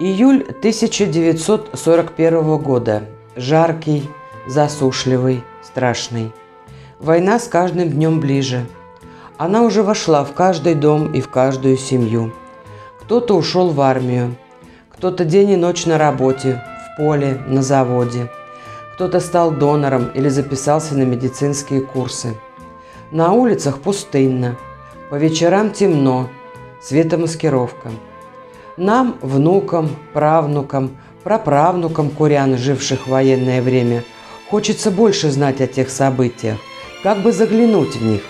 Июль 1941 года. Жаркий, засушливый, страшный. Война с каждым днем ближе. Она уже вошла в каждый дом и в каждую семью. Кто-то ушел в армию, кто-то день и ночь на работе, в поле, на заводе. Кто-то стал донором или записался на медицинские курсы. На улицах пустынно, по вечерам темно, светомаскировка. Нам, внукам, правнукам, праправнукам курян, живших в военное время, хочется больше знать о тех событиях, как бы заглянуть в них.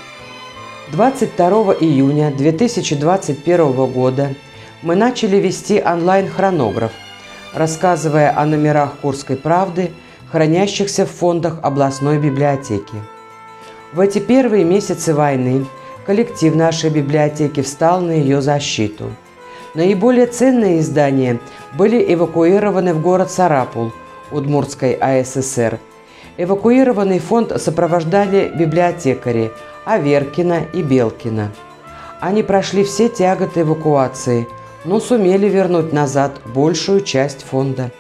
22 июня 2021 года мы начали вести онлайн-хронограф, рассказывая о номерах Курской правды, хранящихся в фондах областной библиотеки. В эти первые месяцы войны коллектив нашей библиотеки встал на ее защиту. Наиболее ценные издания были эвакуированы в город Сарапул Удмуртской АССР. Эвакуированный фонд сопровождали библиотекари Аверкина и Белкина. Они прошли все тяготы эвакуации – но сумели вернуть назад большую часть фонда.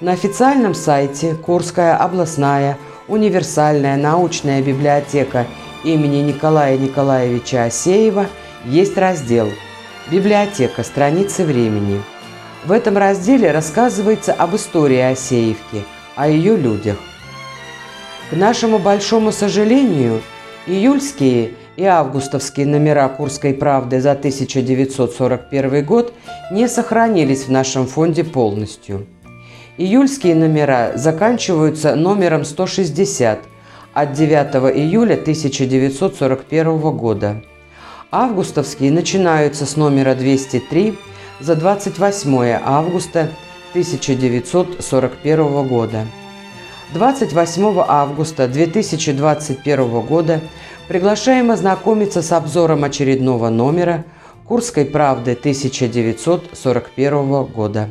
На официальном сайте Курская областная универсальная научная библиотека имени Николая Николаевича Асеева есть раздел «Библиотека. Страницы времени». В этом разделе рассказывается об истории Осеевки, о ее людях. К нашему большому сожалению, июльские – и августовские номера Курской правды за 1941 год не сохранились в нашем фонде полностью. Июльские номера заканчиваются номером 160 от 9 июля 1941 года. Августовские начинаются с номера 203 за 28 августа 1941 года. 28 августа 2021 года Приглашаем ознакомиться с обзором очередного номера Курской правды 1941 года.